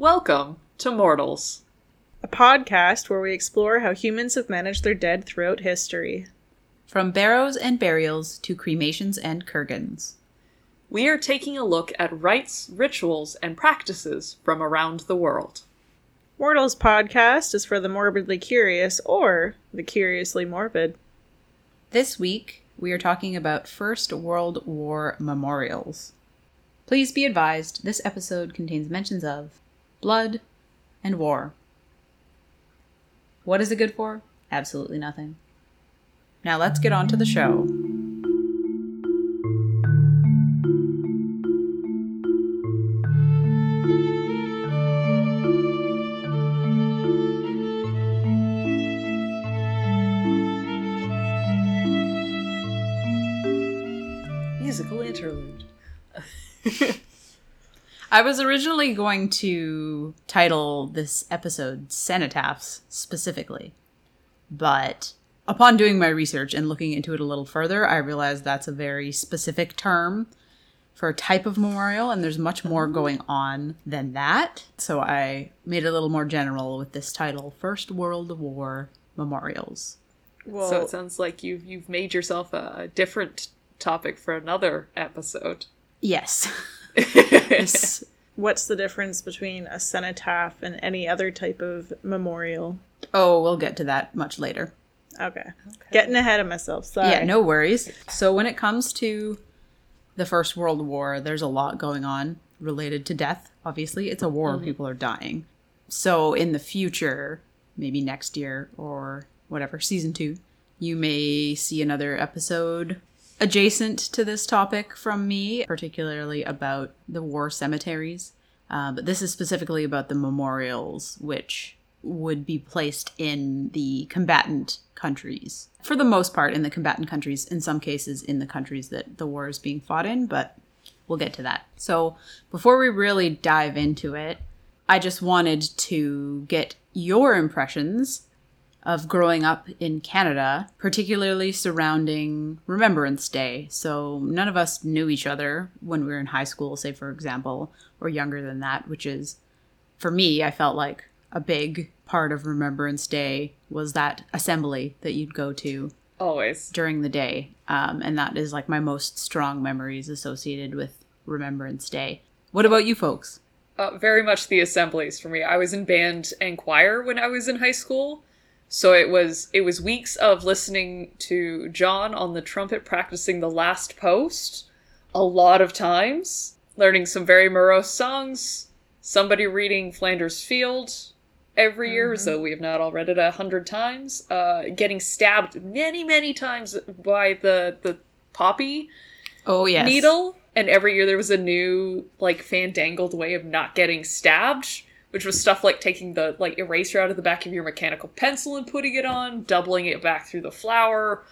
Welcome to Mortals. a podcast where we explore how humans have managed their dead throughout history. From barrows and burials to cremations and kurgans. We are taking a look at rites, rituals, and practices from around the world. Mortals podcast is for the morbidly curious or the curiously morbid. This week, we are talking about First World War memorials. Please be advised this episode contains mentions of blood and war. What is it good for? Absolutely nothing. Now let's get on to the show. I was originally going to title this episode Cenotaphs specifically, but upon doing my research and looking into it a little further, I realized that's a very specific term for a type of memorial, and there's much more going on than that. So I made it a little more general with this title First World War Memorials. Well, so it sounds like you've you've made yourself a, a different topic for another episode. Yes. What's the difference between a cenotaph and any other type of memorial? oh, we'll get to that much later. Okay. Getting ahead of myself. Sorry. Yeah, no worries. So when it comes to the First World War, there's a lot going on related to death. Obviously, it's a war, mm-hmm. people are dying. So in the future, maybe next year or whatever, season 2, you may see another episode adjacent to this topic from me, particularly about the war cemeteries. Uh, but this is specifically about the memorials, which would be placed in the combatant countries. For the most part, in the combatant countries, in some cases, in the countries that the war is being fought in, but we'll get to that. So, before we really dive into it, I just wanted to get your impressions of growing up in Canada, particularly surrounding Remembrance Day. So, none of us knew each other when we were in high school, say, for example, or younger than that, which is, for me, I felt like a big part of Remembrance Day was that assembly that you'd go to Always. during the day. Um, and that is like my most strong memories associated with Remembrance Day. What about you folks? Uh, very much the assemblies for me. I was in band and choir when I was in high school, so it was it was weeks of listening to John on the trumpet practicing the last post a lot of times, learning some very morose songs, somebody reading Flanders Field every year, so we have not all read it a hundred times, uh, getting stabbed many, many times by the the poppy Oh, yes. needle. And every year there was a new like fandangled way of not getting stabbed which was stuff like taking the like eraser out of the back of your mechanical pencil and putting it on doubling it back through the flower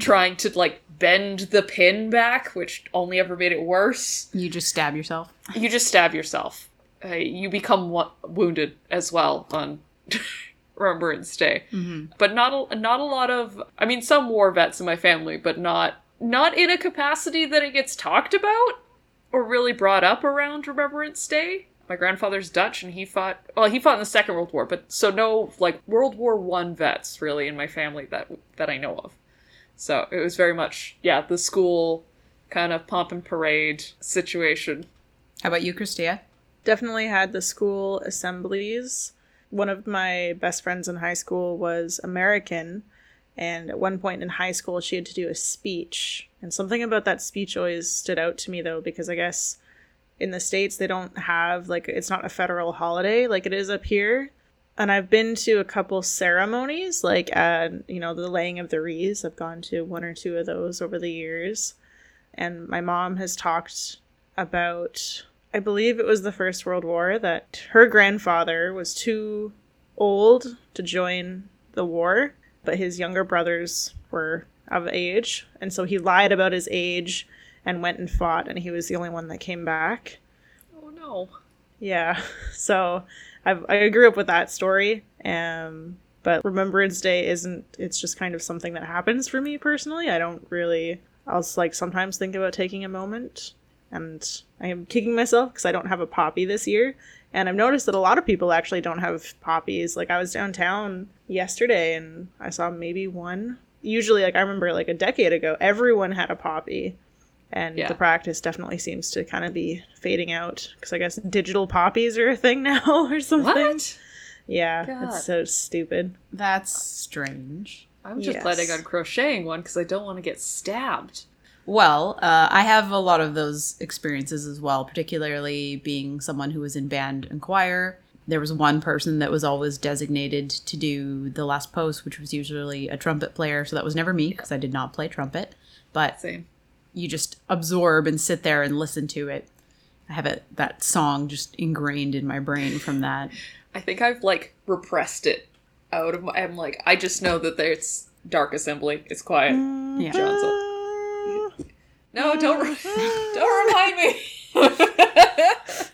trying to like bend the pin back which only ever made it worse. You just stab yourself. you just stab yourself. Uh, you become wo- wounded as well on remembrance day. But not a, not a lot of i mean some war vets in my family but not not in a capacity that it gets talked about or really brought up around remembrance day my grandfather's dutch and he fought well he fought in the second world war but so no like world war one vets really in my family that that i know of so it was very much yeah the school kind of pomp and parade situation How about you, Christia? Definitely had the school assemblies. One of my best friends in high school was American, and at one point in high school, she had to do a speech. And something about that speech always stood out to me, though, because I guess in the States, they don't have, like, it's not a federal holiday like it is up here. And I've been to a couple ceremonies, like, uh, you know, the laying of the wreaths. I've gone to one or two of those over the years. And my mom has talked about I believe it was the First World War that her grandfather was too old to join the war, but his younger brothers were of age, and so he lied about his age and went and fought, and he was the only one that came back. oh no Yeah, so I've, I grew up with that story, um, but Remembrance Day isn't. It's just kind of something that happens for me personally. I don't really. I'll like sometimes think about taking a moment, and I am kicking myself because I don't have a poppy this year, And I've noticed that a lot of people actually don't have poppies. Like I was downtown yesterday and I saw maybe one. Usually, like I remember like a decade ago, everyone had a poppy. And Yeah. the practice definitely seems to kind of be fading out because I guess digital poppies are a thing now or something. What? Yeah, God. it's so stupid. That's strange. I'm just Yes. planning on crocheting one because I don't want to get stabbed. Well, uh, I have a lot of those experiences as well, particularly being someone who was in band and choir. There was one person that was always designated to do the last post, which was usually a trumpet player. So that was never me because I did not play trumpet. But Same. You just absorb and sit there and listen to it. I have it that song just ingrained in my brain from that. I think I've like repressed it out of my. I'm like, I just know that there's dark assembly. It's quiet. Yeah. No, don't re- don't remind me.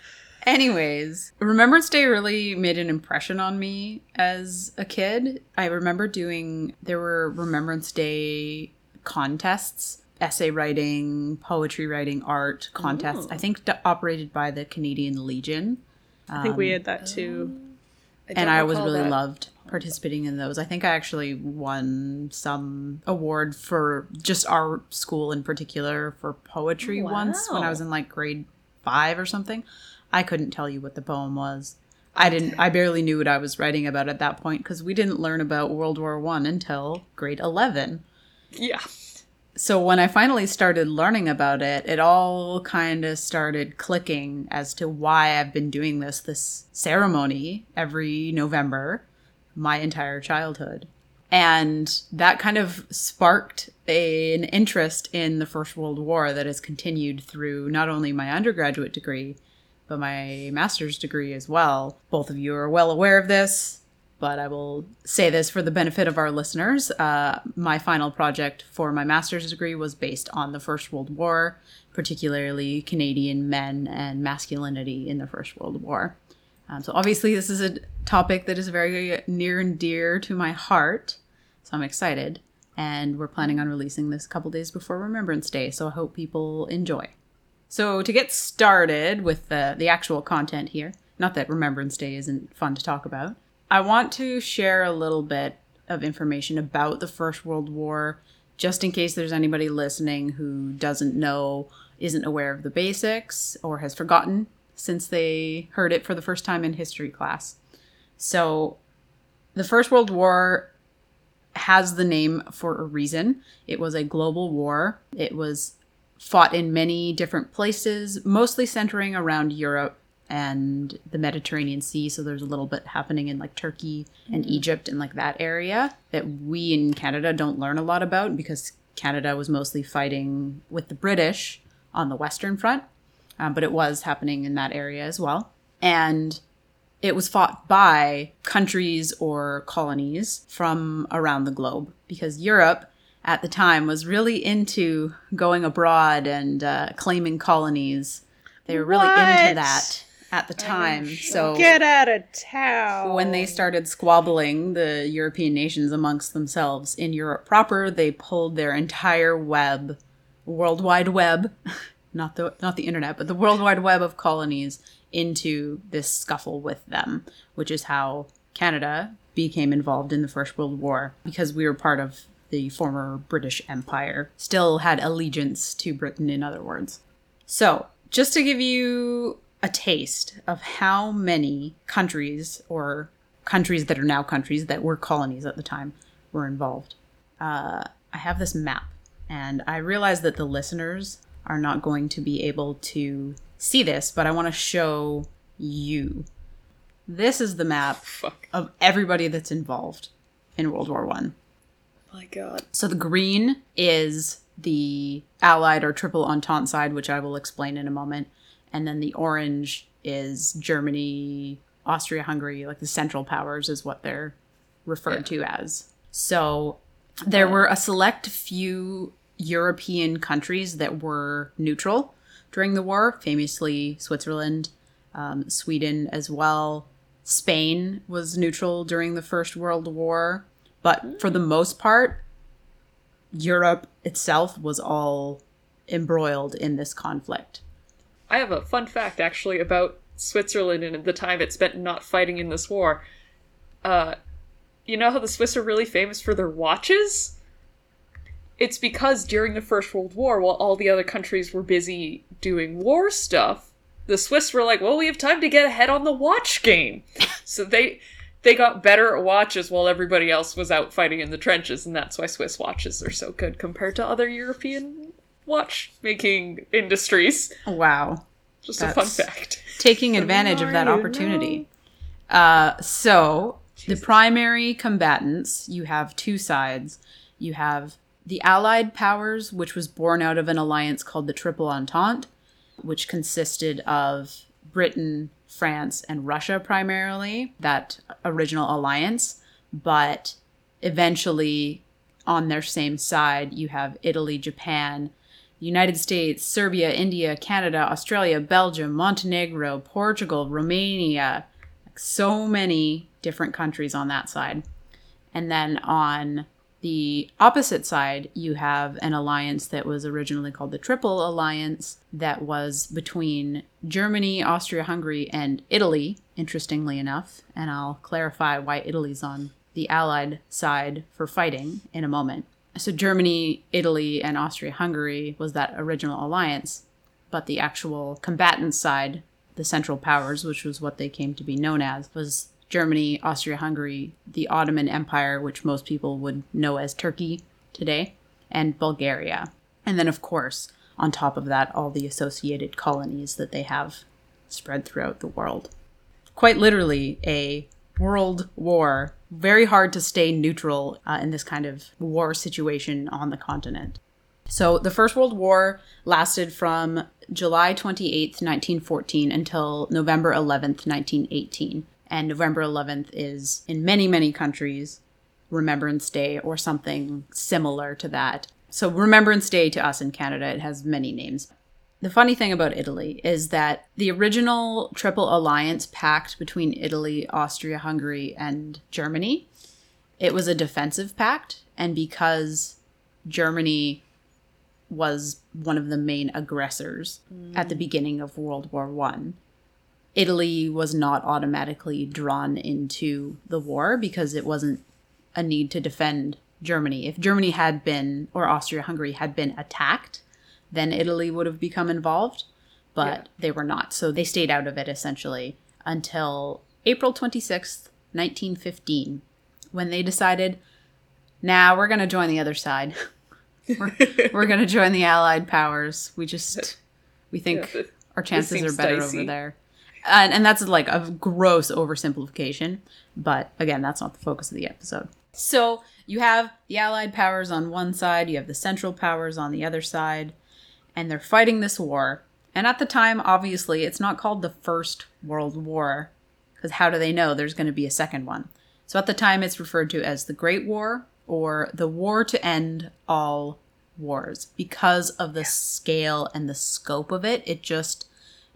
Anyways, Remembrance Day really made an impression on me as a kid. I remember doing, there were Remembrance Day contests, essay writing, poetry writing, art contests, I oh. think d- operated by the Canadian Legion. I think we had um, that too. don't and I always really that. loved participating in those. I think I actually won some award for just our school in particular for poetry Oh, once when I was in like grade five or something. I couldn't tell you what the poem was. I didn't. I barely knew what I was writing about at that point because we didn't learn about World War One until grade eleven. Yeah. So when I finally started learning about it, it all kind of started clicking as to why I've been doing this this ceremony every November my entire childhood. And that kind of sparked a, an interest in the First World War that has continued through not only my undergraduate degree, but my master's degree as well. Both of you are well aware of this, but I will say this for the benefit of our listeners. Uh, my final project for my master's degree was based on the First World War, particularly Canadian men and masculinity in the First World War. Um, so, obviously, this is a topic that is very near and dear to my heart. So, I'm excited. And we're planning on releasing this a couple days before Remembrance Day. So, I hope people enjoy. So, to get started with the, the actual content here, not that Remembrance Day isn't fun to talk about, I want to share a little bit of information about the First World War, just in case there's anybody listening who doesn't know, isn't aware of the basics, or has forgotten since they heard it for the first time in history class. So, the First World War has the name for a reason. It was a global war. It was fought in many different places, mostly centering around Europe and the Mediterranean Sea. So there's a little bit happening in like Turkey and Egypt and like that area that we in Canada don't learn a lot about because Canada was mostly fighting with the British on the Western Front, um, but it was happening in that area as well. And it was fought by countries or colonies from around the globe because Europe at the time was really into going abroad and uh, claiming colonies. They were really into that at the oh, time. so Get out of town. when they started squabbling the European nations amongst themselves in Europe proper, they pulled their entire web, World Wide Web, not the not the internet, but the World Wide Web of colonies into this scuffle with them, which is how Canada became involved in the First World War because we were part of the former British Empire, still had allegiance to Britain, in other words. So, just to give you a taste of how many countries or countries that are now countries that were colonies at the time were involved, uh, I have this map, and I realize that the listeners are not going to be able to see this, but I want to show you. This is the map Fuck. of everybody that's involved in World War One. My God. So the green is the Allied or Triple Entente side, which I will explain in a moment. And then the orange is Germany, Austria Hungary, like the Central Powers is what they're referred to as. So there were a select few European countries that were neutral during the war, famously Switzerland, um, Sweden as well. Spain was neutral during the First World War. But for the most part, Europe itself was all embroiled in this conflict. I have a fun fact actually about Switzerland and the time it spent not fighting in this war. Uh, you know how the Swiss are really famous for their watches? It's because during the First World War, while all the other countries were busy doing war stuff, the Swiss were like, "Well, we have time to get ahead on the watch game," so they they got better at watches while everybody else was out fighting in the trenches, and that's why Swiss watches are so good compared to other European watchmaking industries. Wow. Just a fun fact. Taking advantage of that opportunity. Uh, so, the primary combatants, you have two sides. You have the Allied powers, which was born out of an alliance called the Triple Entente, which consisted of Britain, France, and Russia primarily, that original alliance. But eventually, on their same side, you have Italy, Japan, United States, Serbia, India, Canada, Australia, Belgium, Montenegro, Portugal, Romania, like so many different countries on that side. And then on the opposite side, you have an alliance that was originally called the Triple Alliance, that was between Germany, Austria Hungary, and Italy, interestingly enough. And I'll clarify why Italy's on the Allied side for fighting in a moment. So, Germany, Italy, and Austria Hungary was that original alliance, but the actual combatant side, the Central Powers, which was what they came to be known as, was Germany, Austria Hungary, the Ottoman Empire, which most people would know as Turkey today, and Bulgaria. And then, of course, on top of that, all the associated colonies that they have spread throughout the world. Quite literally, a world war. Very hard to stay neutral uh, in this kind of war situation on the continent. So, the First World War lasted from July 28th, 1914, until November 11th, 1918 and November 11th is in many, many countries Remembrance Day or something similar to that. So, Remembrance Day to us in Canada, it has many names. The funny thing about Italy is that the original Triple Alliance pact between Italy, Austria, Hungary, and Germany, it was a defensive pact, and because Germany was one of the main aggressors mm. at the beginning of World War One, Italy was not automatically drawn into the war because it wasn't a need to defend Germany. If Germany had been, or Austria Hungary had been attacked, then Italy would have become involved, but yeah. they were not. So they stayed out of it essentially until April 26th, 1915, when they decided, now nah, we're going to join the other side. we're, we're going to join the Allied powers. We just, we think yeah, our chances are better dicey. over there and, and that's like a gross oversimplification but again that's not the focus of the episode so you have the allied powers on one side you have the central powers on the other side and they're fighting this war and at the time obviously it's not called the first world war because how do they know there's going to be a second one so at the time it's referred to as the great war or the war to end all wars because of the scale and the scope of it it just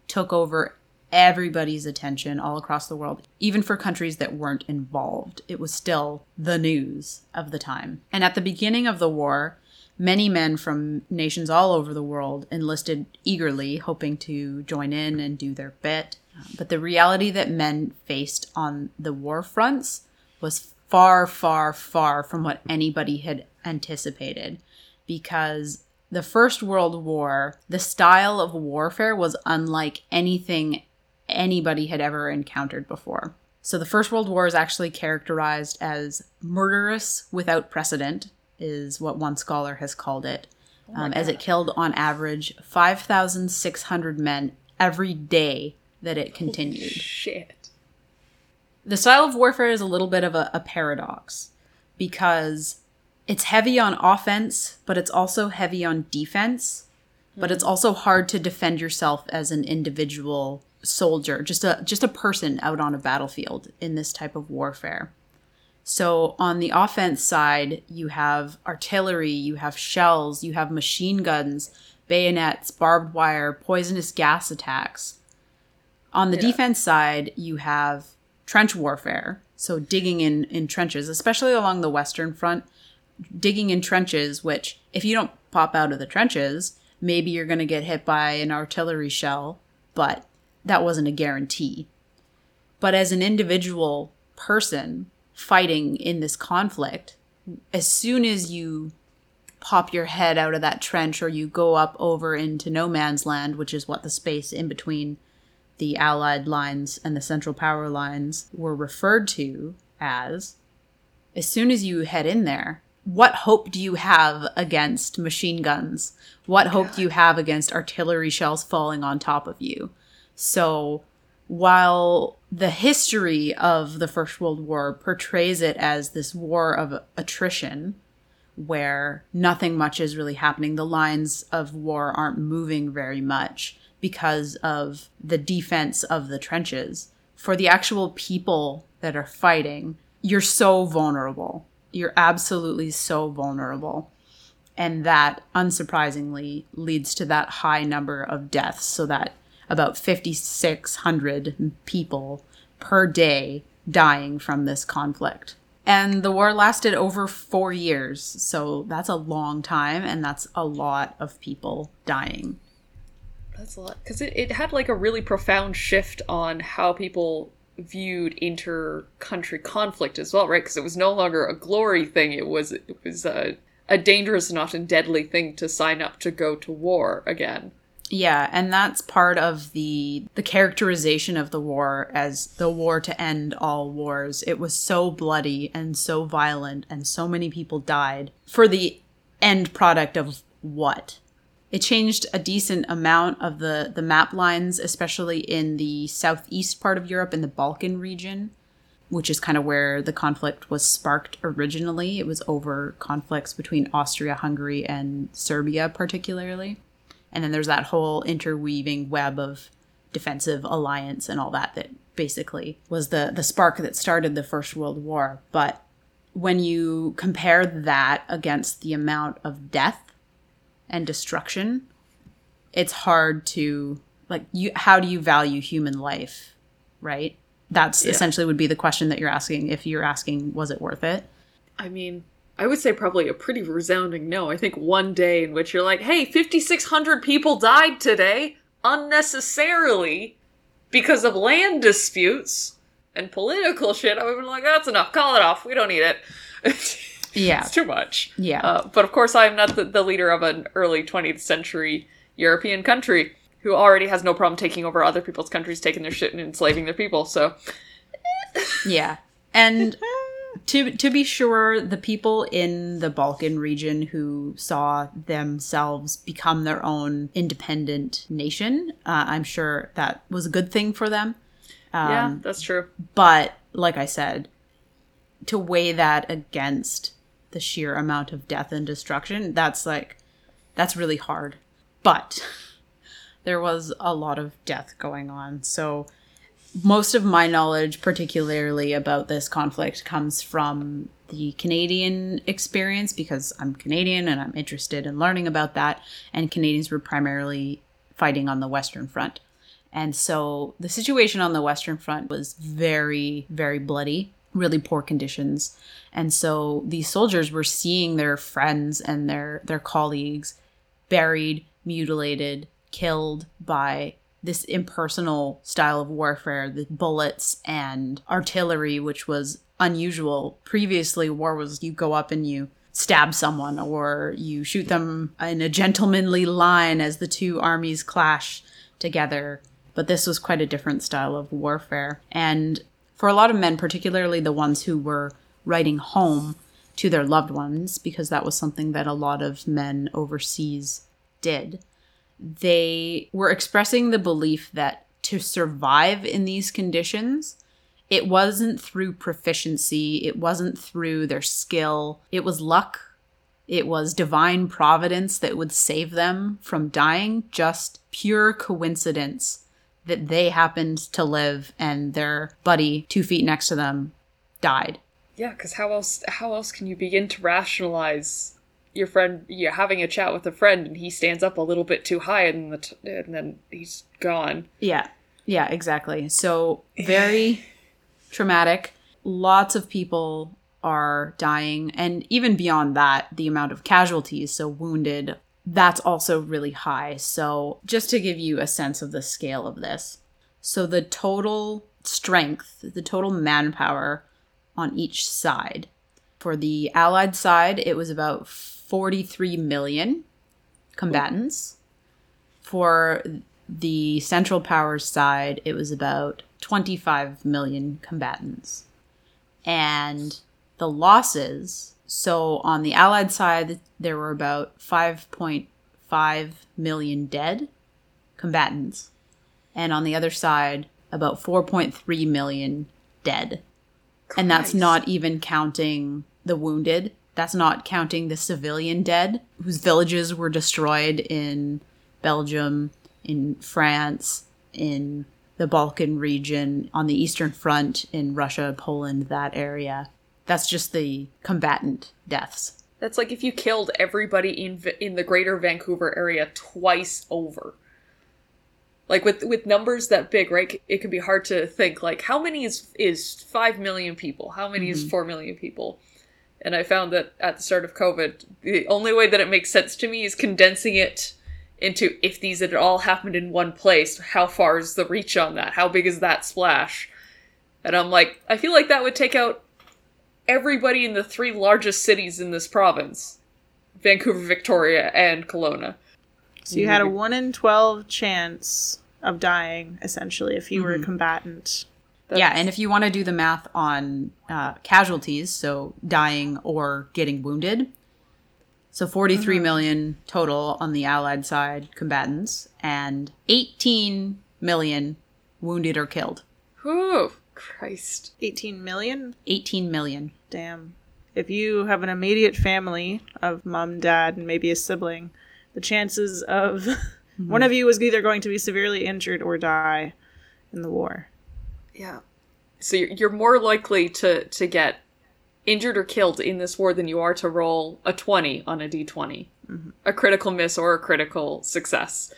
took over everybody's attention all across the world, even for countries that weren't involved. It was still the news of the time. And at the beginning of the war, many men from nations all over the world enlisted eagerly, hoping to join in and do their bit. But the reality that men faced on the war fronts was far, far, far from what anybody had anticipated because the First World War, the style of warfare was unlike anything anybody had ever encountered before. So the First World War is actually characterized as murderous without precedent, is what one scholar has called it, oh um, as it killed on average 5,600 men every day that it continued. Holy shit. The style of warfare is a little bit of a, a paradox because it's heavy on offense, but it's also heavy on defense. But it's hmm. also hard to defend yourself as an individual soldier, just a just a person out on a battlefield in this type of warfare. So on the offense side, you have artillery, you have shells, you have machine guns, bayonets, barbed wire, poisonous gas attacks. On the yeah. defense side, you have trench warfare, so digging in in trenches, especially along the western front, digging in trenches which if you don't pop out of the trenches, maybe you're going to get hit by an artillery shell, but that wasn't a guarantee. But as an individual person fighting in this conflict, as soon as you pop your head out of that trench or you go up over into no man's land, which is what the space in between the Allied lines and the Central Power lines were referred to as, as soon as you head in there, what hope do you have against machine guns? What hope do you have against artillery shells falling on top of you? So, while the history of the First World War portrays it as this war of attrition, where nothing much is really happening, the lines of war aren't moving very much because of the defense of the trenches. For the actual people that are fighting, you're so vulnerable. You're absolutely so vulnerable. And that, unsurprisingly, leads to that high number of deaths, so that about 5,600 people per day dying from this conflict. And the war lasted over four years, so that's a long time, and that's a lot of people dying. That's a lot. Because it, it had like a really profound shift on how people viewed inter-country conflict as well, right? Because it was no longer a glory thing. It was it was a, a dangerous and often deadly thing to sign up to go to war again. Yeah, and that's part of the the characterization of the war as the war to end all wars. It was so bloody and so violent and so many people died for the end product of what? It changed a decent amount of the the map lines, especially in the southeast part of Europe in the Balkan region, which is kind of where the conflict was sparked originally. It was over conflicts between Austria-Hungary and Serbia particularly. And then there's that whole interweaving web of defensive alliance and all that that basically was the the spark that started the First World War. But when you compare that against the amount of death and destruction, it's hard to like you how do you value human life, right? That's Yeah. essentially would be the question that you're asking if you're asking was it worth it? I mean, I would say probably a pretty resounding no. I think one day in which you're like, hey, 5,600 people died today unnecessarily because of land disputes and political shit. I would have been like, that's enough. Call it off. We don't need it. Yeah. it's too much. Yeah. Uh, but of course, I am not the, the leader of an early 20th century European country who already has no problem taking over other people's countries, taking their shit and enslaving their people. So, Yeah. And to to be sure, the people in the Balkan region who saw themselves become their own independent nation, uh, I'm sure that was a good thing for them. yeah, Um, that's true. But like I said, to weigh that against the sheer amount of death and destruction, that's like that's really hard. But there was a lot of death going on. So most of my knowledge, particularly about this conflict, comes from the Canadian experience because I'm Canadian and I'm interested in learning about that. And Canadians were primarily fighting on the Western Front. And so the situation on the Western Front was very, very bloody, really poor conditions. And so these soldiers were seeing their friends and their, their colleagues buried, mutilated, killed by this impersonal style of warfare, the bullets and artillery, which was unusual. Previously, war was you go up and you stab someone or you shoot them in a gentlemanly line as the two armies clash together. But this was quite a different style of warfare. And for a lot of men, particularly the ones who were writing home to their loved ones, because that was something that a lot of men overseas did, they were expressing the belief that to survive in these conditions, it wasn't through proficiency, it wasn't through their skill, it was luck, it was divine providence that would save them from dying, just pure coincidence that they happened to live and their buddy two feet next to them died. Yeah, because how else how else can you begin to rationalize your friend? You're having a chat with a friend, and he stands up a little bit too high, and the t- and then he's gone. Yeah. Yeah, exactly. So very traumatic. Lots of people are dying and even beyond that, the amount of casualties, so wounded, that's also really high. So just to give you a sense of the scale of this. So the total strength, the total manpower on each side. For the Allied side, it was about 43 million combatants. For the Central Powers side, it was about 25 million combatants. And the losses, so on the Allied side, there were about 5.5 million dead combatants. And on the other side, about 4.3 million dead. And that's not even counting the wounded. That's not counting the civilian dead whose villages were destroyed in Belgium, in France, in the Balkan region, on the Eastern Front, in Russia, Poland, that area. That's just the combatant deaths. That's like if you killed everybody in in the greater Vancouver area twice over. Like with with numbers that big, right? It can be hard to think like how many is is 5 million people? How many is mm-hmm. 4 million people? And I found that at the start of COVID, the only way that it makes sense to me is condensing it into if these had all happened in one place, how far is the reach on that? How big is that splash? And I'm like, I feel like that would take out everybody in the three largest cities in this province Vancouver, Victoria, and Kelowna. So you had a 1 in 12 chance of dying, essentially, if you were a Mm-hmm. Combatant. yeah, and if you want to do the math on uh, casualties, so dying or getting wounded, so 43 million total on the Allied side combatants, and 18 million wounded or killed. Whew, Christ. 18 million? 18 million. Damn. If you have an immediate family of mom, dad, and maybe a sibling, the chances of one of you is either going to be severely injured or die in the war. Yeah. So you're, you're more likely to, to get injured or killed in this war than you are to roll a 20 on a d20. Mm-hmm. A critical miss or a critical success.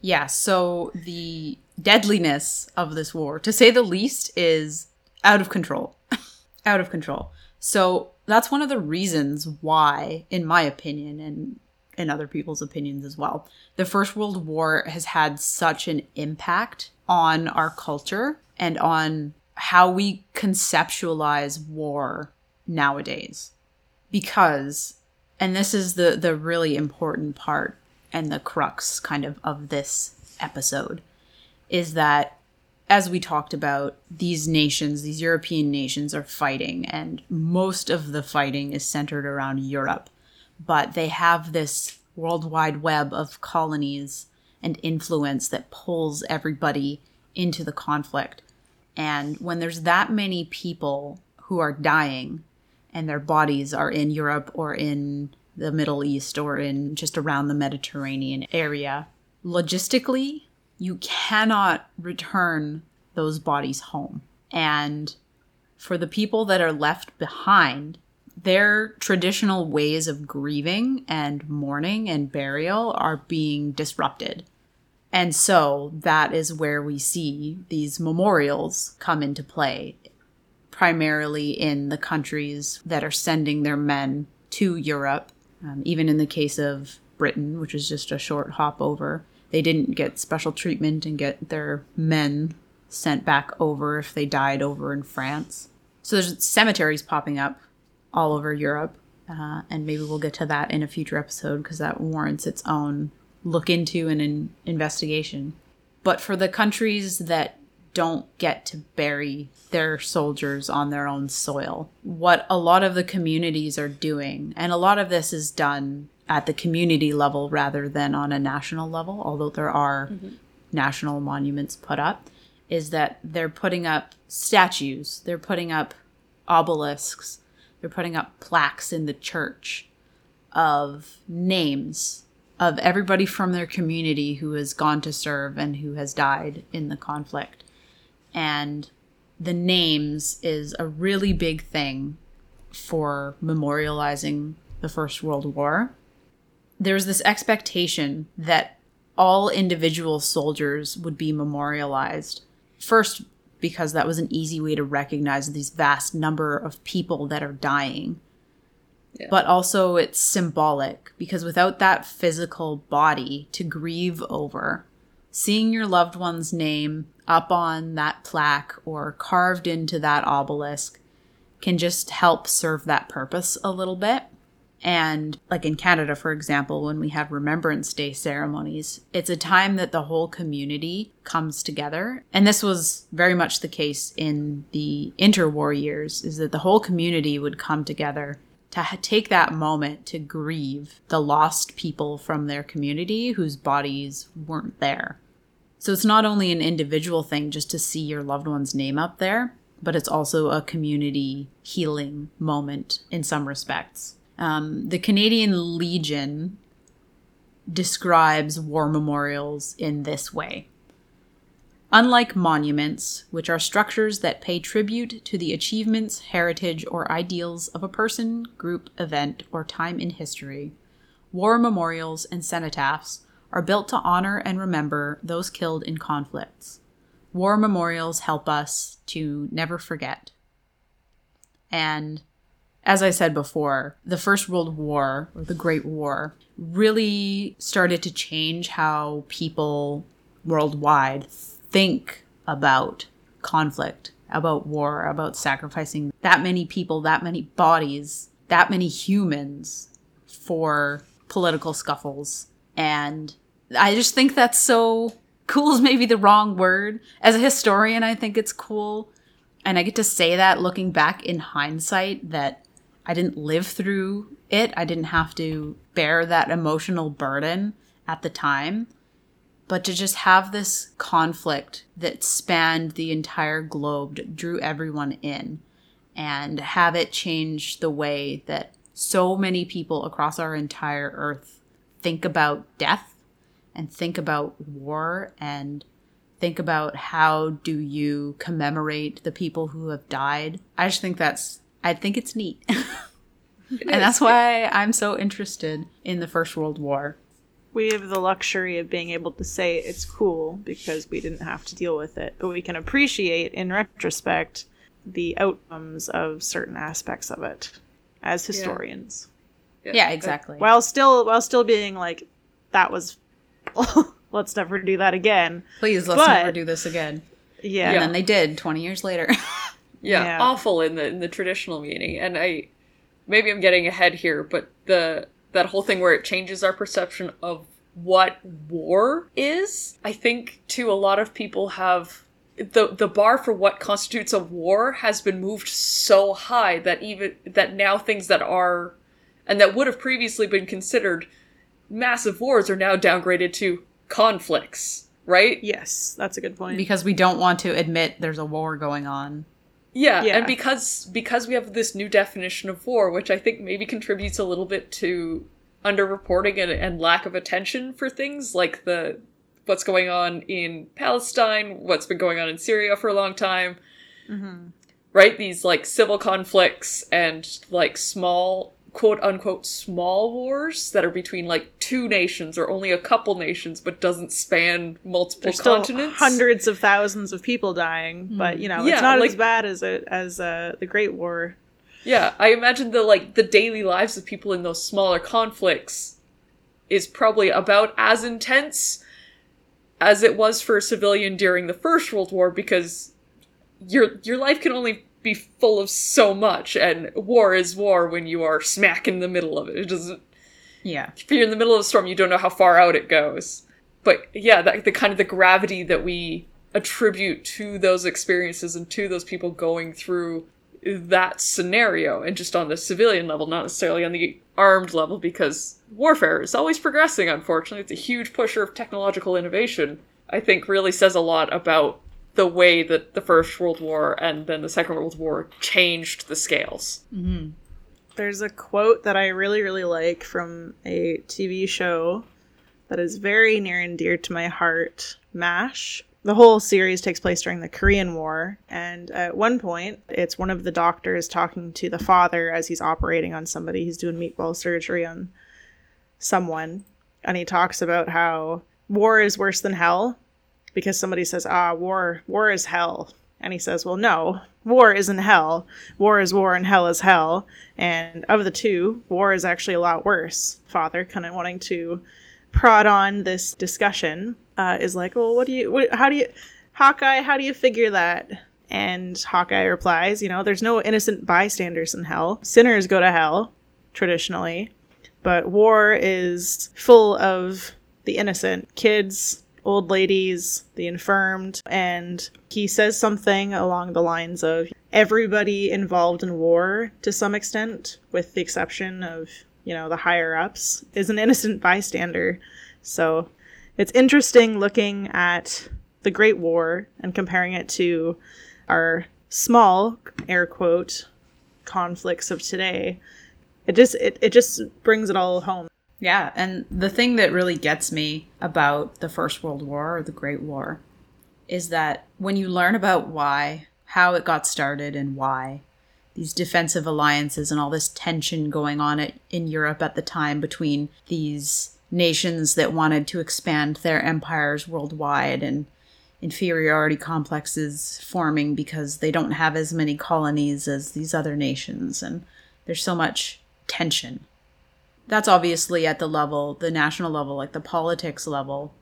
Yeah, so the deadliness of this war, to say the least, is out of control. out of control. So that's one of the reasons why, in my opinion, and in other people's opinions as well, the First World War has had such an impact on our culture and on how we conceptualize war nowadays. Because, and this is the, the really important part and the crux kind of of this episode, is that as we talked about, these nations, these European nations are fighting, and most of the fighting is centered around Europe. But they have this worldwide web of colonies and influence that pulls everybody into the conflict. And when there's that many people who are dying and their bodies are in Europe or in the Middle East or in just around the Mediterranean area, logistically, you cannot return those bodies home. And for the people that are left behind, their traditional ways of grieving and mourning and burial are being disrupted. And so that is where we see these memorials come into play, primarily in the countries that are sending their men to Europe. Um, even in the case of Britain, which is just a short hop over, they didn't get special treatment and get their men sent back over if they died over in France. So there's cemeteries popping up all over Europe. Uh, and maybe we'll get to that in a future episode because that warrants its own look into and an investigation. But for the countries that don't get to bury their soldiers on their own soil, what a lot of the communities are doing, and a lot of this is done at the community level rather than on a national level, although there are mm-hmm. national monuments put up, is that they're putting up statues, they're putting up obelisks, they're putting up plaques in the church of names of everybody from their community who has gone to serve and who has died in the conflict. And the names is a really big thing for memorializing the First World War. There's this expectation that all individual soldiers would be memorialized. First, because that was an easy way to recognize these vast number of people that are dying. But also it's symbolic because without that physical body to grieve over, seeing your loved one's name up on that plaque or carved into that obelisk can just help serve that purpose a little bit. And like in Canada, for example, when we have Remembrance Day ceremonies, it's a time that the whole community comes together. And this was very much the case in the interwar years, is that the whole community would come together to take that moment to grieve the lost people from their community whose bodies weren't there. So it's not only an individual thing just to see your loved one's name up there, but it's also a community healing moment in some respects. Um, the Canadian Legion describes war memorials in this way. Unlike monuments, which are structures that pay tribute to the achievements, heritage, or ideals of a person, group, event, or time in history, war memorials and cenotaphs are built to honor and remember those killed in conflicts. War memorials help us to never forget. And as I said before, the First World War, or the Great War, really started to change how people worldwide think about conflict, about war, about sacrificing that many people, that many bodies, that many humans for political scuffles. And I just think that's so cool is maybe the wrong word. As a historian, I think it's cool. And I get to say that looking back in hindsight that I didn't live through it. I didn't have to bear that emotional burden at the time. But to just have this conflict that spanned the entire globe, drew everyone in, and have it change the way that so many people across our entire earth think about death and think about war and think about how do you commemorate the people who have died. I just think that's I think it's neat. and that's why I'm so interested in the First World War. We have the luxury of being able to say it's cool because we didn't have to deal with it, but we can appreciate in retrospect the outcomes of certain aspects of it as historians. Yeah, yeah exactly. While still while still being like that was let's never do that again. Please let's but, never do this again. Yeah. And then they did 20 years later. yeah, yeah, awful in the in the traditional meaning. And I maybe I'm getting ahead here, but the that whole thing where it changes our perception of what war is, I think to a lot of people have the the bar for what constitutes a war has been moved so high that even that now things that are and that would have previously been considered massive wars are now downgraded to conflicts, right? Yes, that's a good point. Because we don't want to admit there's a war going on. Yeah, yeah, and because because we have this new definition of war, which I think maybe contributes a little bit to underreporting and, and lack of attention for things like the what's going on in Palestine, what's been going on in Syria for a long time. Mm-hmm. Right? These like civil conflicts and like small quote unquote small wars that are between like two nations or only a couple nations but doesn't span multiple There's continents hundreds of thousands of people dying mm. but you know yeah, it's not like, as bad as it as uh, the great war yeah i imagine the like the daily lives of people in those smaller conflicts is probably about as intense as it was for a civilian during the first world war because your your life can only be full of so much, and war is war when you are smack in the middle of it. It doesn't. Yeah. If you're in the middle of a storm, you don't know how far out it goes. But yeah, that, the kind of the gravity that we attribute to those experiences and to those people going through that scenario, and just on the civilian level, not necessarily on the armed level, because warfare is always progressing, unfortunately. It's a huge pusher of technological innovation. I think really says a lot about the way that the First World War and then the Second World War changed the scales. Mm-hmm. There's a quote that I really, really like from a TV show that is very near and dear to my heart MASH. The whole series takes place during the Korean War, and at one point, it's one of the doctors talking to the father as he's operating on somebody. He's doing meatball surgery on someone, and he talks about how war is worse than hell because somebody says, "Ah, war, war is hell," and he says, "Well, no, war isn't hell. War is war, and hell is hell. And of the two, war is actually a lot worse." Father, kind of wanting to prod on this discussion, uh, is like, "Well, what do you? What, how do you, Hawkeye? How do you figure that?" And Hawkeye replies, "You know, there's no innocent bystanders in hell. Sinners go to hell, traditionally, but war is full of the innocent, kids." Old ladies, the infirmed, and he says something along the lines of everybody involved in war to some extent, with the exception of, you know, the higher ups, is an innocent bystander. So it's interesting looking at the Great War and comparing it to our small, air quote, conflicts of today. It just it, it just brings it all home. Yeah, and the thing that really gets me about the First World War or the Great War is that when you learn about why, how it got started and why, these defensive alliances and all this tension going on at, in Europe at the time between these nations that wanted to expand their empires worldwide and inferiority complexes forming because they don't have as many colonies as these other nations and there's so much tension that's obviously at the level, the national level, like the politics level.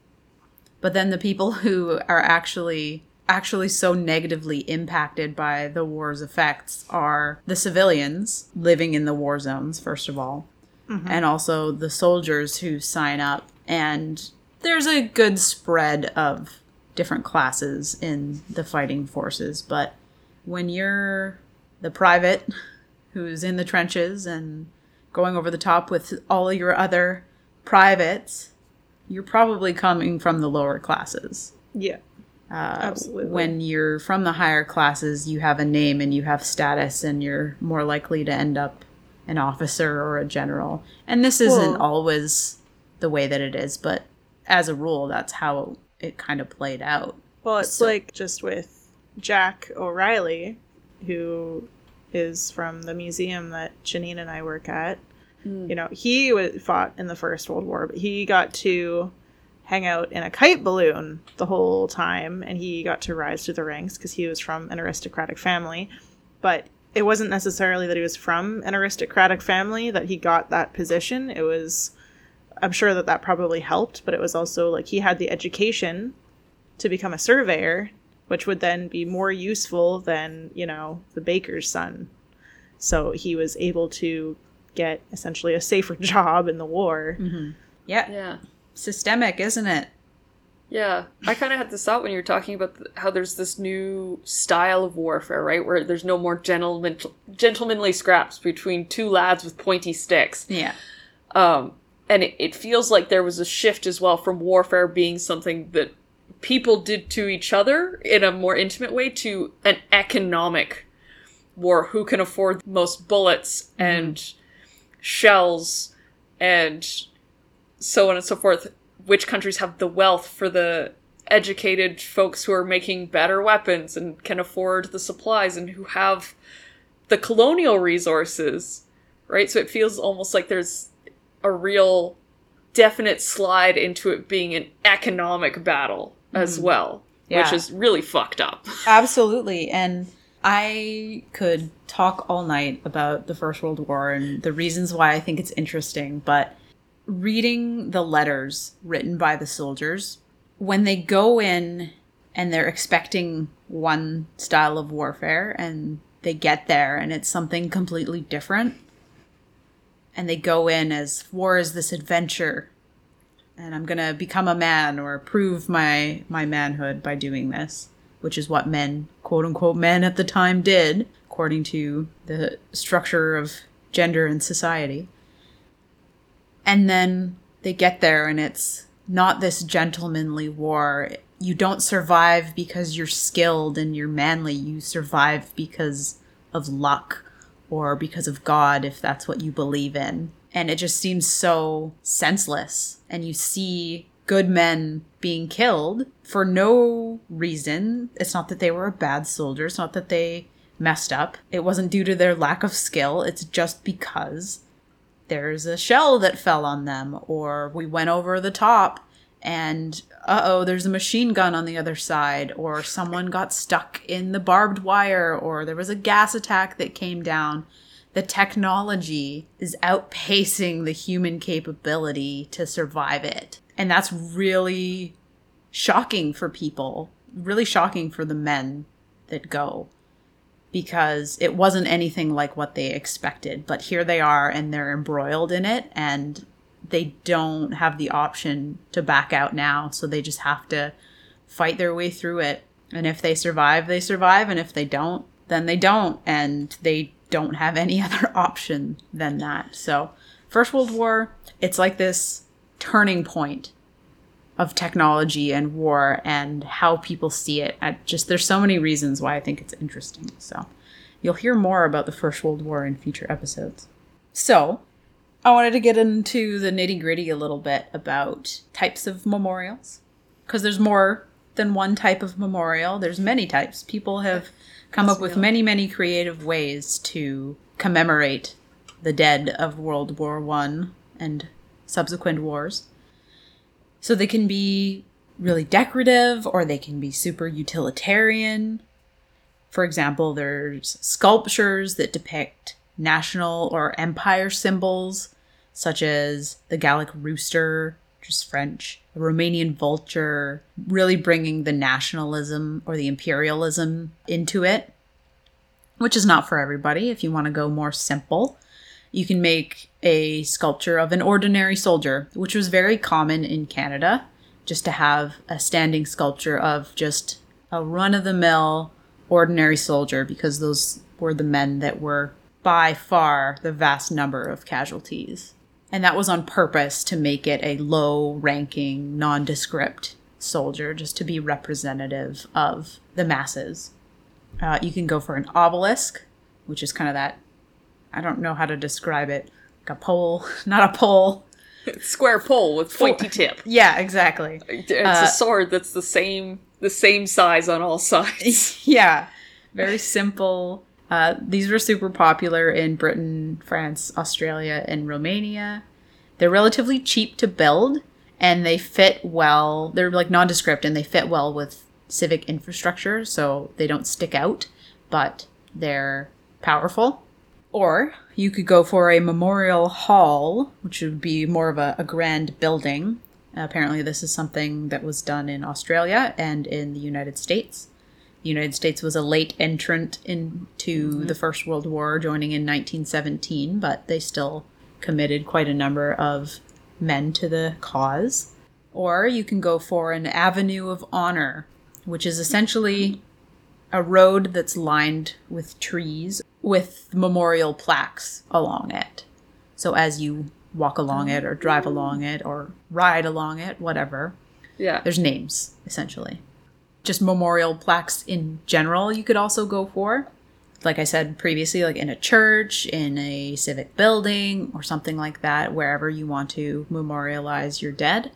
But then the people who are actually actually so negatively impacted by the war's effects are the civilians living in the war zones first of all mm-hmm. and also the soldiers who sign up and there's a good spread of different classes in the fighting forces but when you're the private who's in the trenches and going over the top with all your other privates, you're probably coming from the lower classes. Yeah. Uh, Absolutely. When you're from the higher classes, you have a name and you have status, and you're more likely to end up an officer or a general. And this isn't well, always the way that it is, but as a rule, that's how it kind of played out. Well, it's so. like just with Jack O'Reilly, who is from the museum that Janine and I work at. Mm. You know, he w- fought in the First World War, but he got to hang out in a kite balloon the whole time, and he got to rise through the ranks because he was from an aristocratic family. But it wasn't necessarily that he was from an aristocratic family that he got that position. It was, I'm sure that that probably helped, but it was also like he had the education to become a surveyor which would then be more useful than, you know, the baker's son. So he was able to get essentially a safer job in the war. Mm-hmm. Yeah. Yeah. Systemic, isn't it? Yeah, I kind of had this thought when you were talking about the, how there's this new style of warfare, right? Where there's no more gentleman, gentlemanly scraps between two lads with pointy sticks. Yeah. Um, and it, it feels like there was a shift as well from warfare being something that people did to each other in a more intimate way to an economic war who can afford most bullets mm-hmm. and shells and so on and so forth which countries have the wealth for the educated folks who are making better weapons and can afford the supplies and who have the colonial resources right so it feels almost like there's a real definite slide into it being an economic battle as mm. well, yeah. which is really fucked up. Absolutely. And I could talk all night about the First World War and the reasons why I think it's interesting, but reading the letters written by the soldiers, when they go in and they're expecting one style of warfare and they get there and it's something completely different, and they go in as war is this adventure and I'm gonna become a man or prove my my manhood by doing this, which is what men, quote unquote, men at the time did, according to the structure of gender and society. And then they get there, and it's not this gentlemanly war. You don't survive because you're skilled and you're manly. You survive because of luck or because of God, if that's what you believe in and it just seems so senseless. And you see good men being killed for no reason. It's not that they were a bad soldier, it's not that they messed up. It wasn't due to their lack of skill, it's just because there's a shell that fell on them, or we went over the top and uh oh, there's a machine gun on the other side, or someone got stuck in the barbed wire, or there was a gas attack that came down the technology is outpacing the human capability to survive it. And that's really shocking for people, really shocking for the men that go because it wasn't anything like what they expected. But here they are and they're embroiled in it and they don't have the option to back out now. So they just have to fight their way through it. And if they survive, they survive. And if they don't, then they don't. And they don't have any other option than that. So, First World War, it's like this turning point of technology and war and how people see it. I just there's so many reasons why I think it's interesting. So, you'll hear more about the First World War in future episodes. So, I wanted to get into the nitty gritty a little bit about types of memorials because there's more than one type of memorial. There's many types. People have come up with many, many creative ways to commemorate the dead of World War One and subsequent wars. So they can be really decorative or they can be super utilitarian. For example, there's sculptures that depict national or empire symbols, such as the Gallic rooster, which is French, a Romanian vulture, really bringing the nationalism or the imperialism into it, which is not for everybody. If you want to go more simple, you can make a sculpture of an ordinary soldier, which was very common in Canada, just to have a standing sculpture of just a run of the mill ordinary soldier, because those were the men that were by far the vast number of casualties. And that was on purpose to make it a low ranking, nondescript soldier, just to be representative of the masses. Uh, you can go for an obelisk, which is kind of that, I don't know how to describe it, a pole, not a pole. Square pole with pointy tip. Yeah, exactly. It's Uh, a sword that's the same the same size on all sides. yeah, very simple. Uh, these were super popular in Britain, France, Australia, and Romania. They're relatively cheap to build, and they fit well. They're like nondescript, and they fit well with civic infrastructure, so they don't stick out, but they're powerful. Or you could go for a memorial hall, which would be more of a, a grand building. apparently, this is something that was done in Australia and in the United States. The United States was a late entrant into mm-hmm. the First World War, joining in 1917, but they still committed quite a number of men to the cause. Or you can go for an Avenue of Honor, which is essentially a road that's lined with trees with memorial plaques along it. So as you walk along it, or drive along it, or ride along it, whatever, Yeah. there's names essentially. Just memorial plaques in general you could also go for. Like i said previously like in a church in a civic building or something like that wherever you want to memorialize your dead.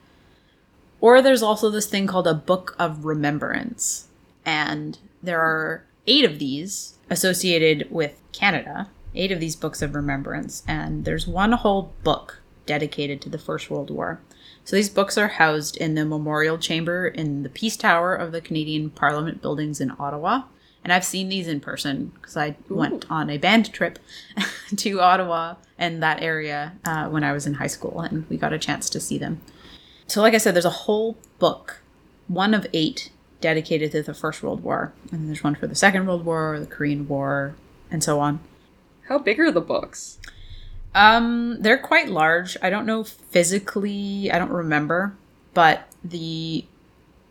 Or there's also this thing called a book of remembrance. And there are eight of these associated with canada eight of these books of remembrance and there's one whole book dedicated to the first world war so these books are housed in the memorial chamber in the Peace Tower of the Canadian Parliament buildings in Ottawa. And I've seen these in person because I went on a band trip to Ottawa and that area uh, when I was in high school, and we got a chance to see them. So, like I said, there's a whole book, one of eight, dedicated to the First World War. And there's one for the Second World War, the Korean War, and so on. How big are the books? Um, they're quite large. I don't know physically, I don't remember, but the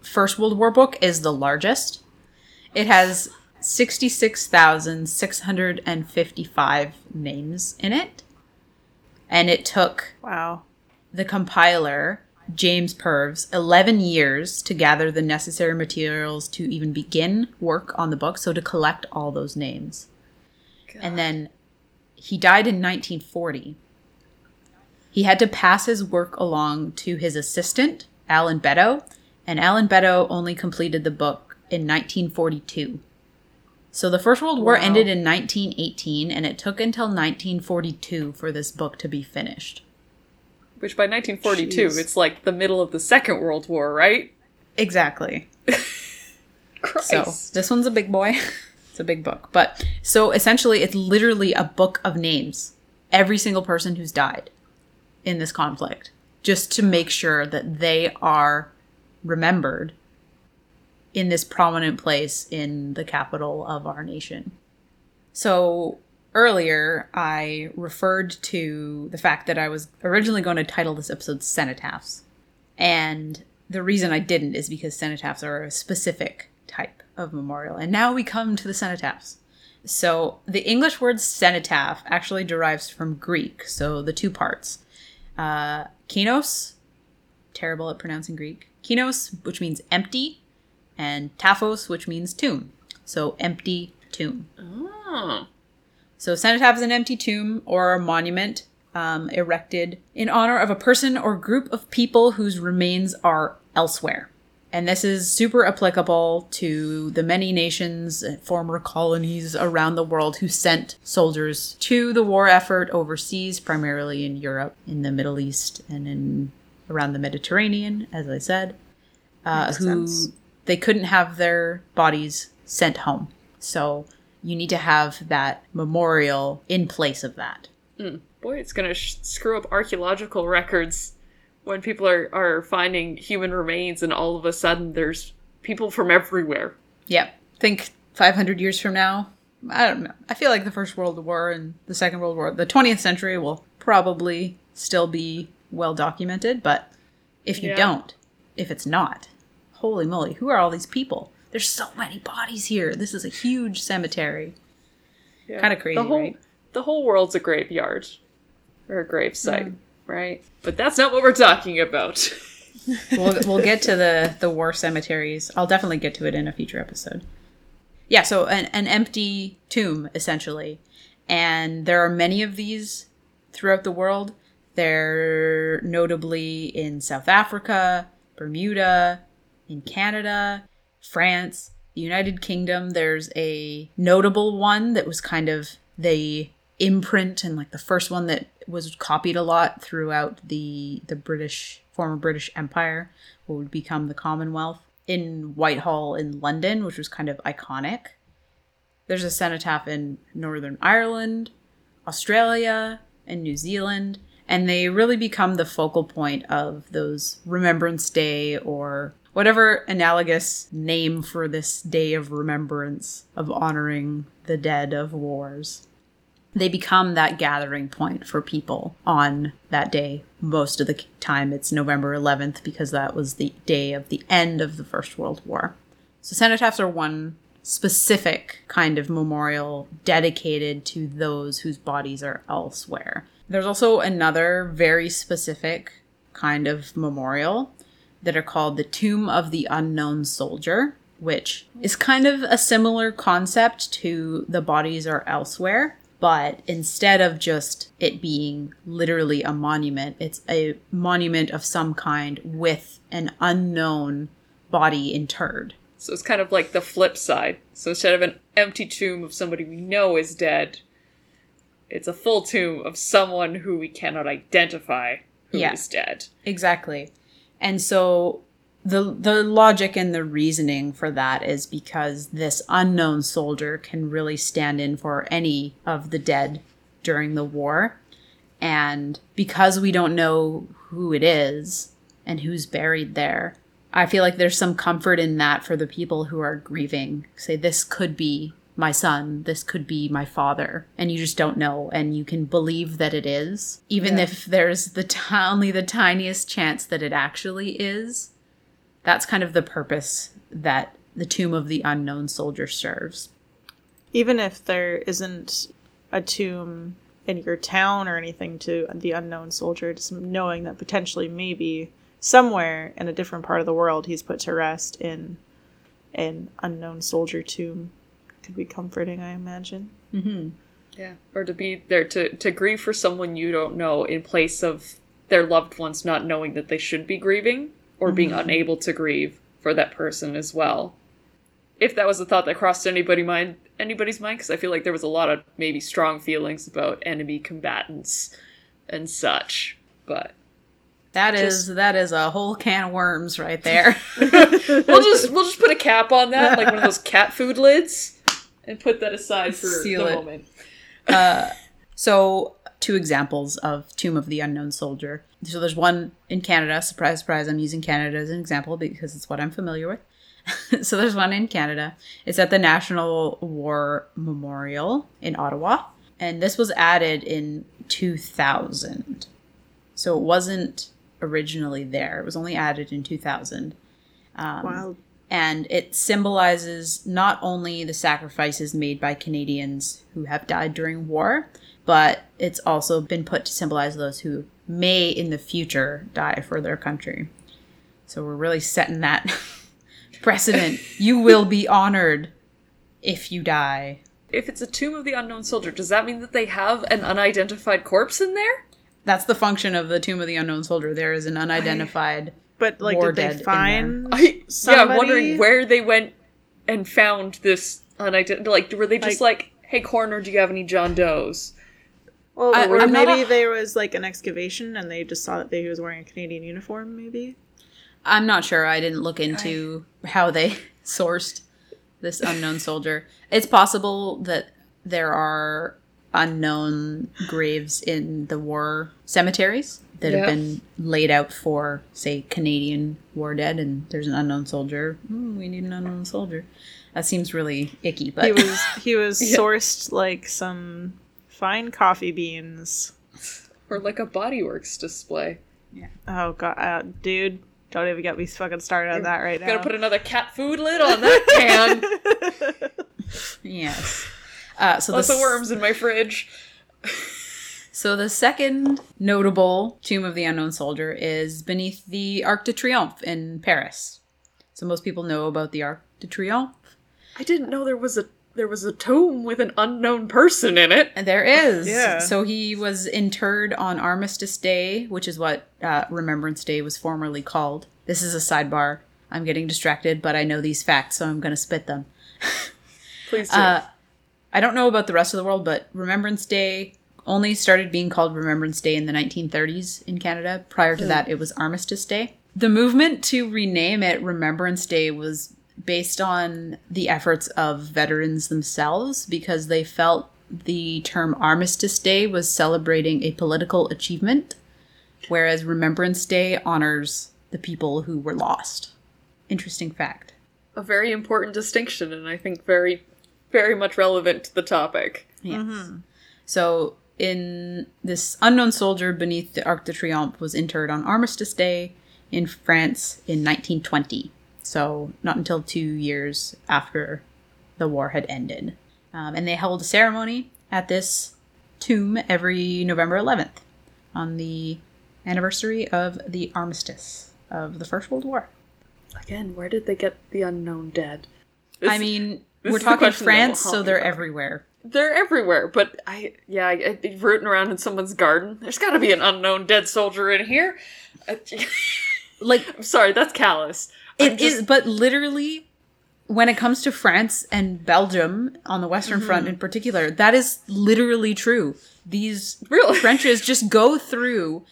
First World War book is the largest. It has 66,655 names in it. And it took Wow. the compiler, James Purves, 11 years to gather the necessary materials to even begin work on the book, so to collect all those names. And then he died in 1940. He had to pass his work along to his assistant, Alan Beddoe, and Alan Beddoe only completed the book in 1942. So the First World War Wow. ended in 1918, and it took until 1942 for this book to be finished. Which by 1942, Jeez. it's like the middle of the Second World War, right? Exactly. Christ. So this one's a big boy. it's a big book. But so essentially, it's literally a book of names. Every single person who's died in this conflict, just to make sure that they are remembered in this prominent place in the capital of our nation. So earlier, I referred to the fact that I was originally going to title this episode Cenotaphs. And the reason I didn't is because cenotaphs are a specific type of memorial. And now we come to the cenotaphs. So the English word cenotaph actually derives from Greek, so the two parts. Uh, kinos, terrible at pronouncing Greek. Kinos, which means empty, and taphos, which means tomb. So empty tomb. Oh. So cenotaph is an empty tomb or a monument um, erected in honor of a person or group of people whose remains are elsewhere. And this is super applicable to the many nations, former colonies around the world who sent soldiers to the war effort overseas, primarily in Europe, in the Middle East, and in around the Mediterranean, as I said, uh, who sense. they couldn't have their bodies sent home. So you need to have that memorial in place of that. Hmm. Boy, it's gonna sh- screw up archaeological records when people are, are finding human remains and all of a sudden there's people from everywhere. Yep. Think 500 years from now. I don't know. I feel like the First World War and the Second World War, the 20th century will probably still be well documented, but if you Yeah. don't, if it's not, holy moly, who are all these people? There's so many bodies here. This is a huge cemetery. Yeah. Kinda crazy, the whole, right? The whole world's a graveyard. Or a gravesite, right? But that's not what we're talking about. we'll we'll get to the the war cemeteries. I'll definitely get to it in a future episode. Yeah, so an an empty tomb essentially, and there are many of these throughout the world. They're notably in South Africa, Bermuda, in Canada, France, the United Kingdom. There's a notable one that was kind of the imprint and like the first one that was copied a lot throughout the the British former British Empire, what would become the Commonwealth in Whitehall in London, which was kind of iconic. There's a cenotaph in Northern Ireland, Australia, and New Zealand, and they really become the focal point of those Remembrance Day or whatever analogous name for this day of remembrance of honoring the dead of wars. They become that gathering point for people on that day. Most of the time, it's November 11th because that was the day of the end of the First World War. So, cenotaphs are one specific kind of memorial dedicated to those whose bodies are elsewhere. There's also another very specific kind of memorial that are called the Tomb of the Unknown Soldier, which is kind of a similar concept to the bodies are elsewhere. But instead of just it being literally a monument, it's a monument of some kind with an unknown body interred. So it's kind of like the flip side. So instead of an empty tomb of somebody we know is dead, it's a full tomb of someone who we cannot identify who is Yeah. dead. Exactly. And so the the logic and the reasoning for that is because this unknown soldier can really stand in for any of the dead during the war. And because we don't know who it is and who's buried there, I feel like there's some comfort in that for the people who are grieving. Say, this could be my son, this could be my father, and you just don't know, and you can believe that it is, even Yeah. if there's the t- only the tiniest chance that it actually is. That's kind of the purpose that the Tomb of the Unknown Soldier serves. Even if there isn't a tomb in your town or anything to the unknown soldier, just knowing that potentially maybe somewhere in a different part of the world he's put to rest in an unknown soldier tomb could be comforting, I imagine. Mm-hmm. Yeah. Or to be there to, to grieve for someone you don't know in place of their loved ones not knowing that they should be grieving or being mm-hmm. unable to grieve for that person as well. If that was a thought that crossed anybody mind anybody's mind, because I feel like there was a lot of maybe strong feelings about enemy combatants and such. But That is that is a whole can of worms right there. we'll just we'll just put a cap on that, like one of those cat food lids, and put that aside for Seal the it. moment. So, two examples of Tomb of the Unknown Soldier. So, there's one in Canada. Surprise, surprise, I'm using Canada as an example because it's what I'm familiar with. so there's one in Canada. It's at the National War Memorial in Ottawa. And this was added in 2000. So it wasn't originally there. It was only added in 2000. Um, Wild. And it symbolizes not only the sacrifices made by Canadians who have died during war, but it's also been put to symbolize those who may in the future die for their country. So we're really setting that precedent. you will be honored if you die. If it's a tomb of the unknown soldier, does that mean that they have an unidentified corpse in there? That's the function of the Tomb of the Unknown Soldier. There is an unidentified. But like, War did they find? I yeah, I'm wondering where they went and found this unidentified. Like, were they just like, "Hey, coroner, do you have any John Does?" Well, I- or I'm maybe a- there was like an excavation and they just saw that they, he was wearing a Canadian uniform. Maybe. I'm not sure. I didn't look into how they sourced this unknown soldier. It's possible that there are unknown graves in the war cemeteries that Yeah. have been laid out for, say, Canadian war dead, and there's an unknown soldier. Ooh, we need an unknown soldier. That seems really icky, but He was he was Yeah. sourced like some fine coffee beans. Or like a Body Worlds display. Yeah. Oh god, uh, dude, don't even get me fucking started on that right now. Gotta put another cat food lid on that can. yes. Uh, so Lots the of worms in my fridge. So the second notable Tomb of the Unknown Soldier is beneath the Arc de Triomphe in Paris. So most people know about the Arc de Triomphe. I didn't know there was a there was a tomb with an unknown person in it. And there is. Yeah. So he was interred on Armistice Day, which is what uh, Remembrance Day was formerly called. This is a sidebar. I'm getting distracted, but I know these facts, so I'm going to spit them. Please do. Uh, I don't know about the rest of the world, but Remembrance Day only started being called Remembrance Day in the 1930s in Canada. Prior to hmm. that, it was Armistice Day. The movement to rename it Remembrance Day was based on the efforts of veterans themselves because they felt the term Armistice Day was celebrating a political achievement, whereas Remembrance Day honors the people who were lost. Interesting fact. a very important distinction, and I think very, very much relevant to the topic. Yes. Mm-hmm. So, in this unknown soldier beneath the Arc de Triomphe was interred on Armistice Day in France in 1920. So, not until two years after the war had ended. Um, and they held a ceremony at this tomb every November 11th on the anniversary of the armistice of the First World War. Again, where did they get the unknown dead? I mean, we're talking question that will France, so they're everywhere. They're everywhere, but I, yeah, I, I, rooting around in someone's garden. There's got to be an unknown dead soldier in here. Uh, Like, I'm sorry, that's callous. It is, but literally, when it comes to France and Belgium on the Western Front in particular, that is literally true. These Really? trenches just go through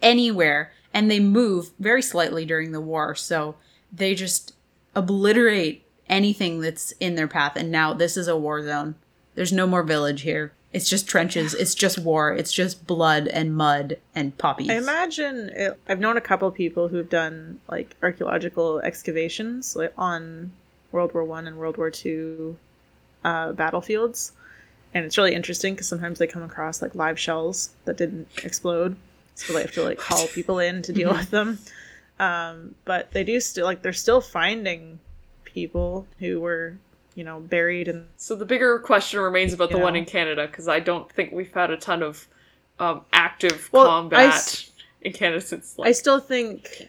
anywhere and they move very slightly during the war. So they just obliterate anything that's in their path. And now this is a war zone. There's no more village here. It's just trenches. It's just war. It's just blood and mud and poppies. I imagine it, I've known a couple people who've done like archaeological excavations like on World War One and World War Two uh, battlefields, and it's really interesting because sometimes they come across like live shells that didn't explode, so they have to like call people in to deal with them. Um, but they do still like they're still finding people who were you know buried in So the bigger question remains about the You one in Canada because I don't think we've had a ton of um, active Well, I combat s- in Canada since I still think.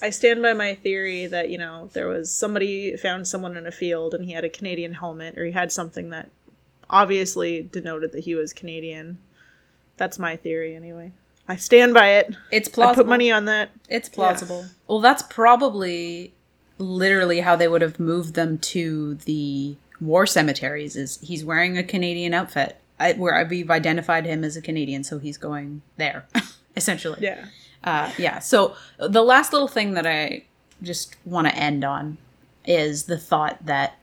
I stand by my theory that you know there was somebody found someone in a field and he had a Canadian helmet or he had something that obviously denoted that he was Canadian. That's my theory anyway. I stand by it. it's plausible. I plausible. put money on that. It's plausible. Well, that's probably literally how they would have moved them to the war cemeteries. Is he's wearing a Canadian outfit, I, where we've identified him as a Canadian, so he's going there, essentially. Yeah. Uh, yeah. So the last little thing that I just want to end on is the thought that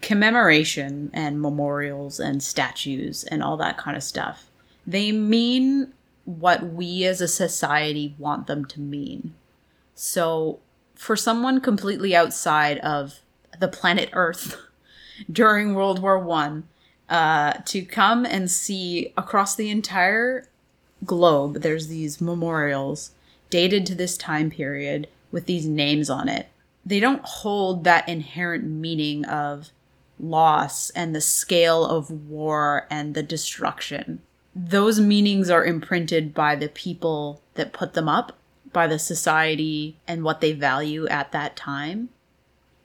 commemoration and memorials and statues and all that kind of stuff they mean what we as a society want them to mean so for someone completely outside of the planet Earth during World War One uh, to come and see across the entire globe, there's these memorials dated to this time period with these names on it. They don't hold that inherent meaning of loss and the scale of war and the destruction. Those meanings are imprinted by the people that put them up, by the society and what they value at that time,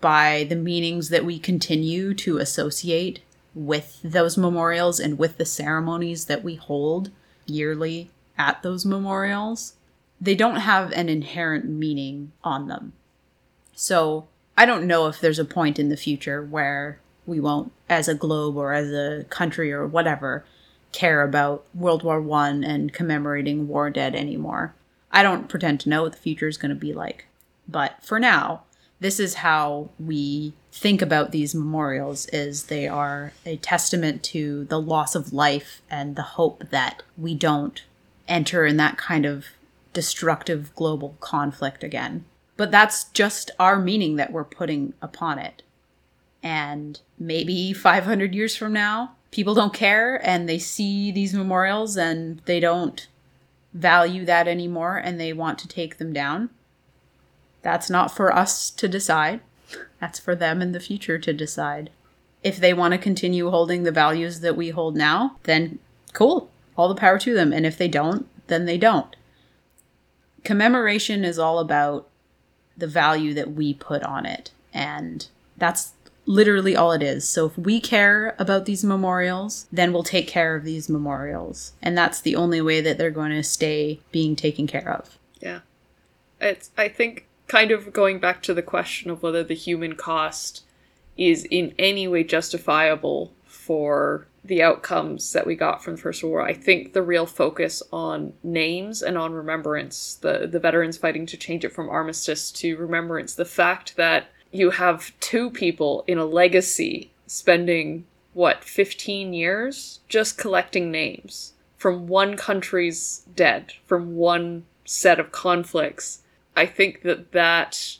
by the meanings that we continue to associate with those memorials and with the ceremonies that we hold yearly at those memorials. They don't have an inherent meaning on them. So I don't know if there's a point in the future where we won't, as a globe or as a country or whatever, care about World War One and commemorating war dead anymore. I don't pretend to know what the future is going to be like. But for now, this is how we think about these memorials is they are a testament to the loss of life and the hope that we don't enter in that kind of destructive global conflict again. But that's just our meaning that we're putting upon it. And maybe 500 years from now, people don't care and they see these memorials and they don't value that anymore and they want to take them down. That's not for us to decide. That's for them in the future to decide. If they want to continue holding the values that we hold now, then cool. All the power to them. And if they don't, then they don't. Commemoration is all about the value that we put on it. And that's literally all it is. So if we care about these memorials, then we'll take care of these memorials. And that's the only way that they're going to stay being taken care of. Yeah. It's I think kind of going back to the question of whether the human cost is in any way justifiable for the outcomes that we got from the First World War. I think the real focus on names and on remembrance, the the veterans fighting to change it from armistice to remembrance, the fact that you have two people in a legacy spending what 15 years just collecting names from one country's dead from one set of conflicts. I think that that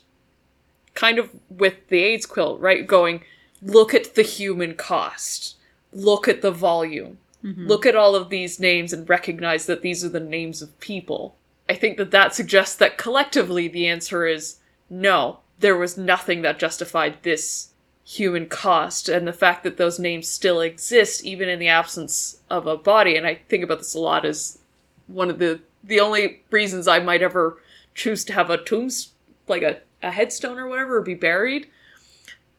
kind of with the aids quilt right going look at the human cost. Look at the volume. Mm-hmm. Look at all of these names and recognize that these are the names of people. I think that that suggests that collectively the answer is no there was nothing that justified this human cost and the fact that those names still exist even in the absence of a body. And i think about this a lot as one of the the only reasons i might ever choose to have a tomb like a, a headstone or whatever or be buried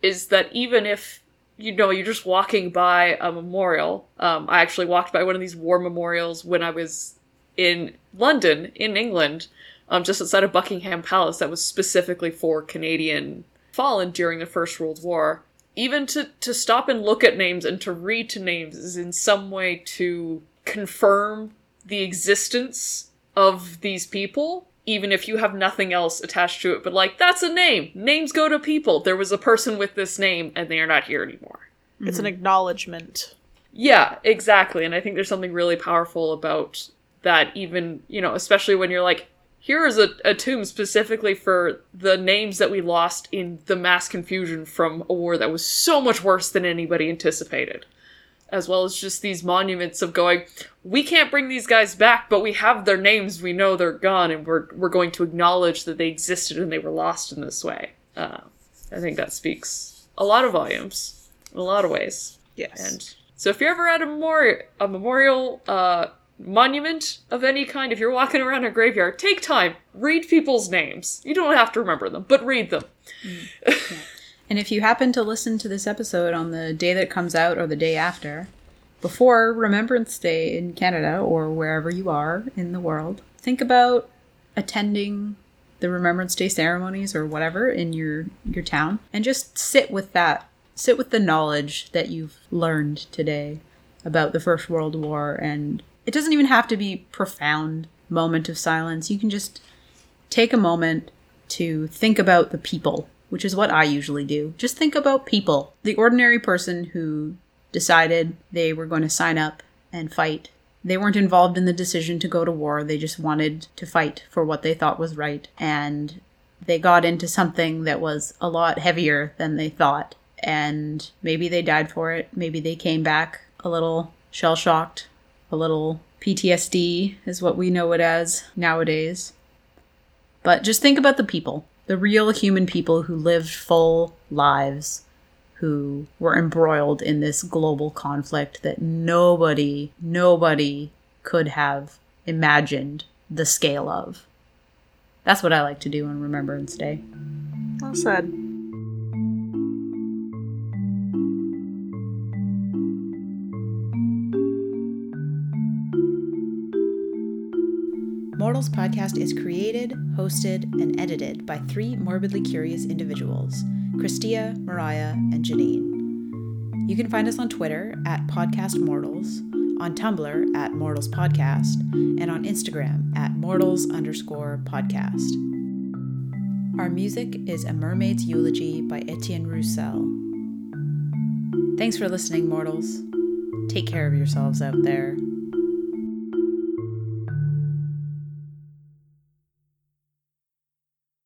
is that even if you know you're just walking by a memorial um, i actually walked by one of these war memorials when i was in london in england um, just outside of Buckingham Palace that was specifically for Canadian fallen during the First World War. Even to, to stop and look at names and to read to names is in some way to confirm the existence of these people, even if you have nothing else attached to it. But, like, that's a name. Names go to people. There was a person with this name, and they are not here anymore. It's an acknowledgement. Yeah, exactly. And I think there's something really powerful about that, even, you know, especially when you're like, here is a, a tomb specifically for the names that we lost in the mass confusion from a war that was so much worse than anybody anticipated. As well as just these monuments of going, we can't bring these guys back, but we have their names, we know they're gone, and we're, we're going to acknowledge that they existed and they were lost in this way. Uh, I think that speaks a lot of volumes in a lot of ways. Yes. And so if you're ever at a memorial, a memorial uh, monument of any kind, if you're walking around a graveyard, take time, read people's names. You don't have to remember them, but read them. And if you happen to listen to this episode on the day that it comes out or the day after, before Remembrance Day in Canada or wherever you are in the world, think about attending the Remembrance Day ceremonies or whatever in your your town and just sit with that sit with the knowledge that you've learned today about the First World War and it doesn't even have to be profound moment of silence. You can just take a moment to think about the people, which is what I usually do. Just think about people. The ordinary person who decided they were going to sign up and fight. They weren't involved in the decision to go to war. They just wanted to fight for what they thought was right. And they got into something that was a lot heavier than they thought. And maybe they died for it. Maybe they came back a little shell shocked, a little PTSD is what we know it as nowadays. But just think about the people, the real human people who lived full lives, who were embroiled in this global conflict that nobody, nobody could have imagined the scale of. That's what I like to do on Remembrance Day. Well said. Mortals podcast is created, hosted, and edited by three morbidly curious individuals Christia, Mariah, and Janine. You can find us on Twitter at Podcast Mortals, on Tumblr at Mortals Podcast, and on Instagram at Mortals underscore podcast. Our music is A Mermaid's Eulogy by Etienne Roussel. Thanks for listening, mortals. Take care of yourselves out there.